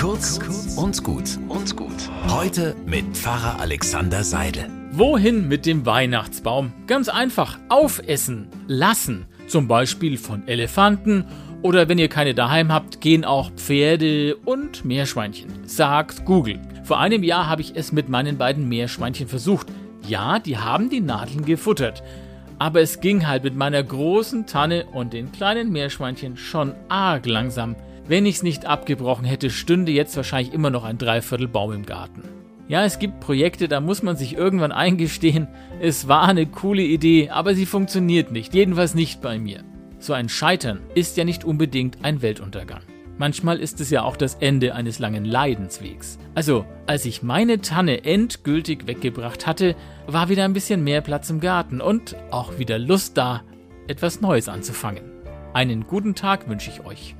Kurz und gut und gut. Heute mit Pfarrer Alexander Seidel. Wohin mit dem Weihnachtsbaum? Ganz einfach, aufessen lassen. Zum Beispiel von Elefanten oder wenn ihr keine daheim habt, gehen auch Pferde und Meerschweinchen, sagt Google. Vor einem Jahr habe ich es mit meinen beiden Meerschweinchen versucht. Ja, die haben die Nadeln gefuttert. Aber es ging halt mit meiner großen Tanne und den kleinen Meerschweinchen schon arg langsam. Wenn ich es nicht abgebrochen hätte, stünde jetzt wahrscheinlich immer noch ein Dreiviertelbaum im Garten. Ja, es gibt Projekte, da muss man sich irgendwann eingestehen, es war eine coole Idee, aber sie funktioniert nicht, jedenfalls nicht bei mir. So ein Scheitern ist ja nicht unbedingt ein Weltuntergang. Manchmal ist es ja auch das Ende eines langen Leidenswegs. Also, als ich meine Tanne endgültig weggebracht hatte, war wieder ein bisschen mehr Platz im Garten und auch wieder Lust da, etwas Neues anzufangen. Einen guten Tag wünsche ich euch.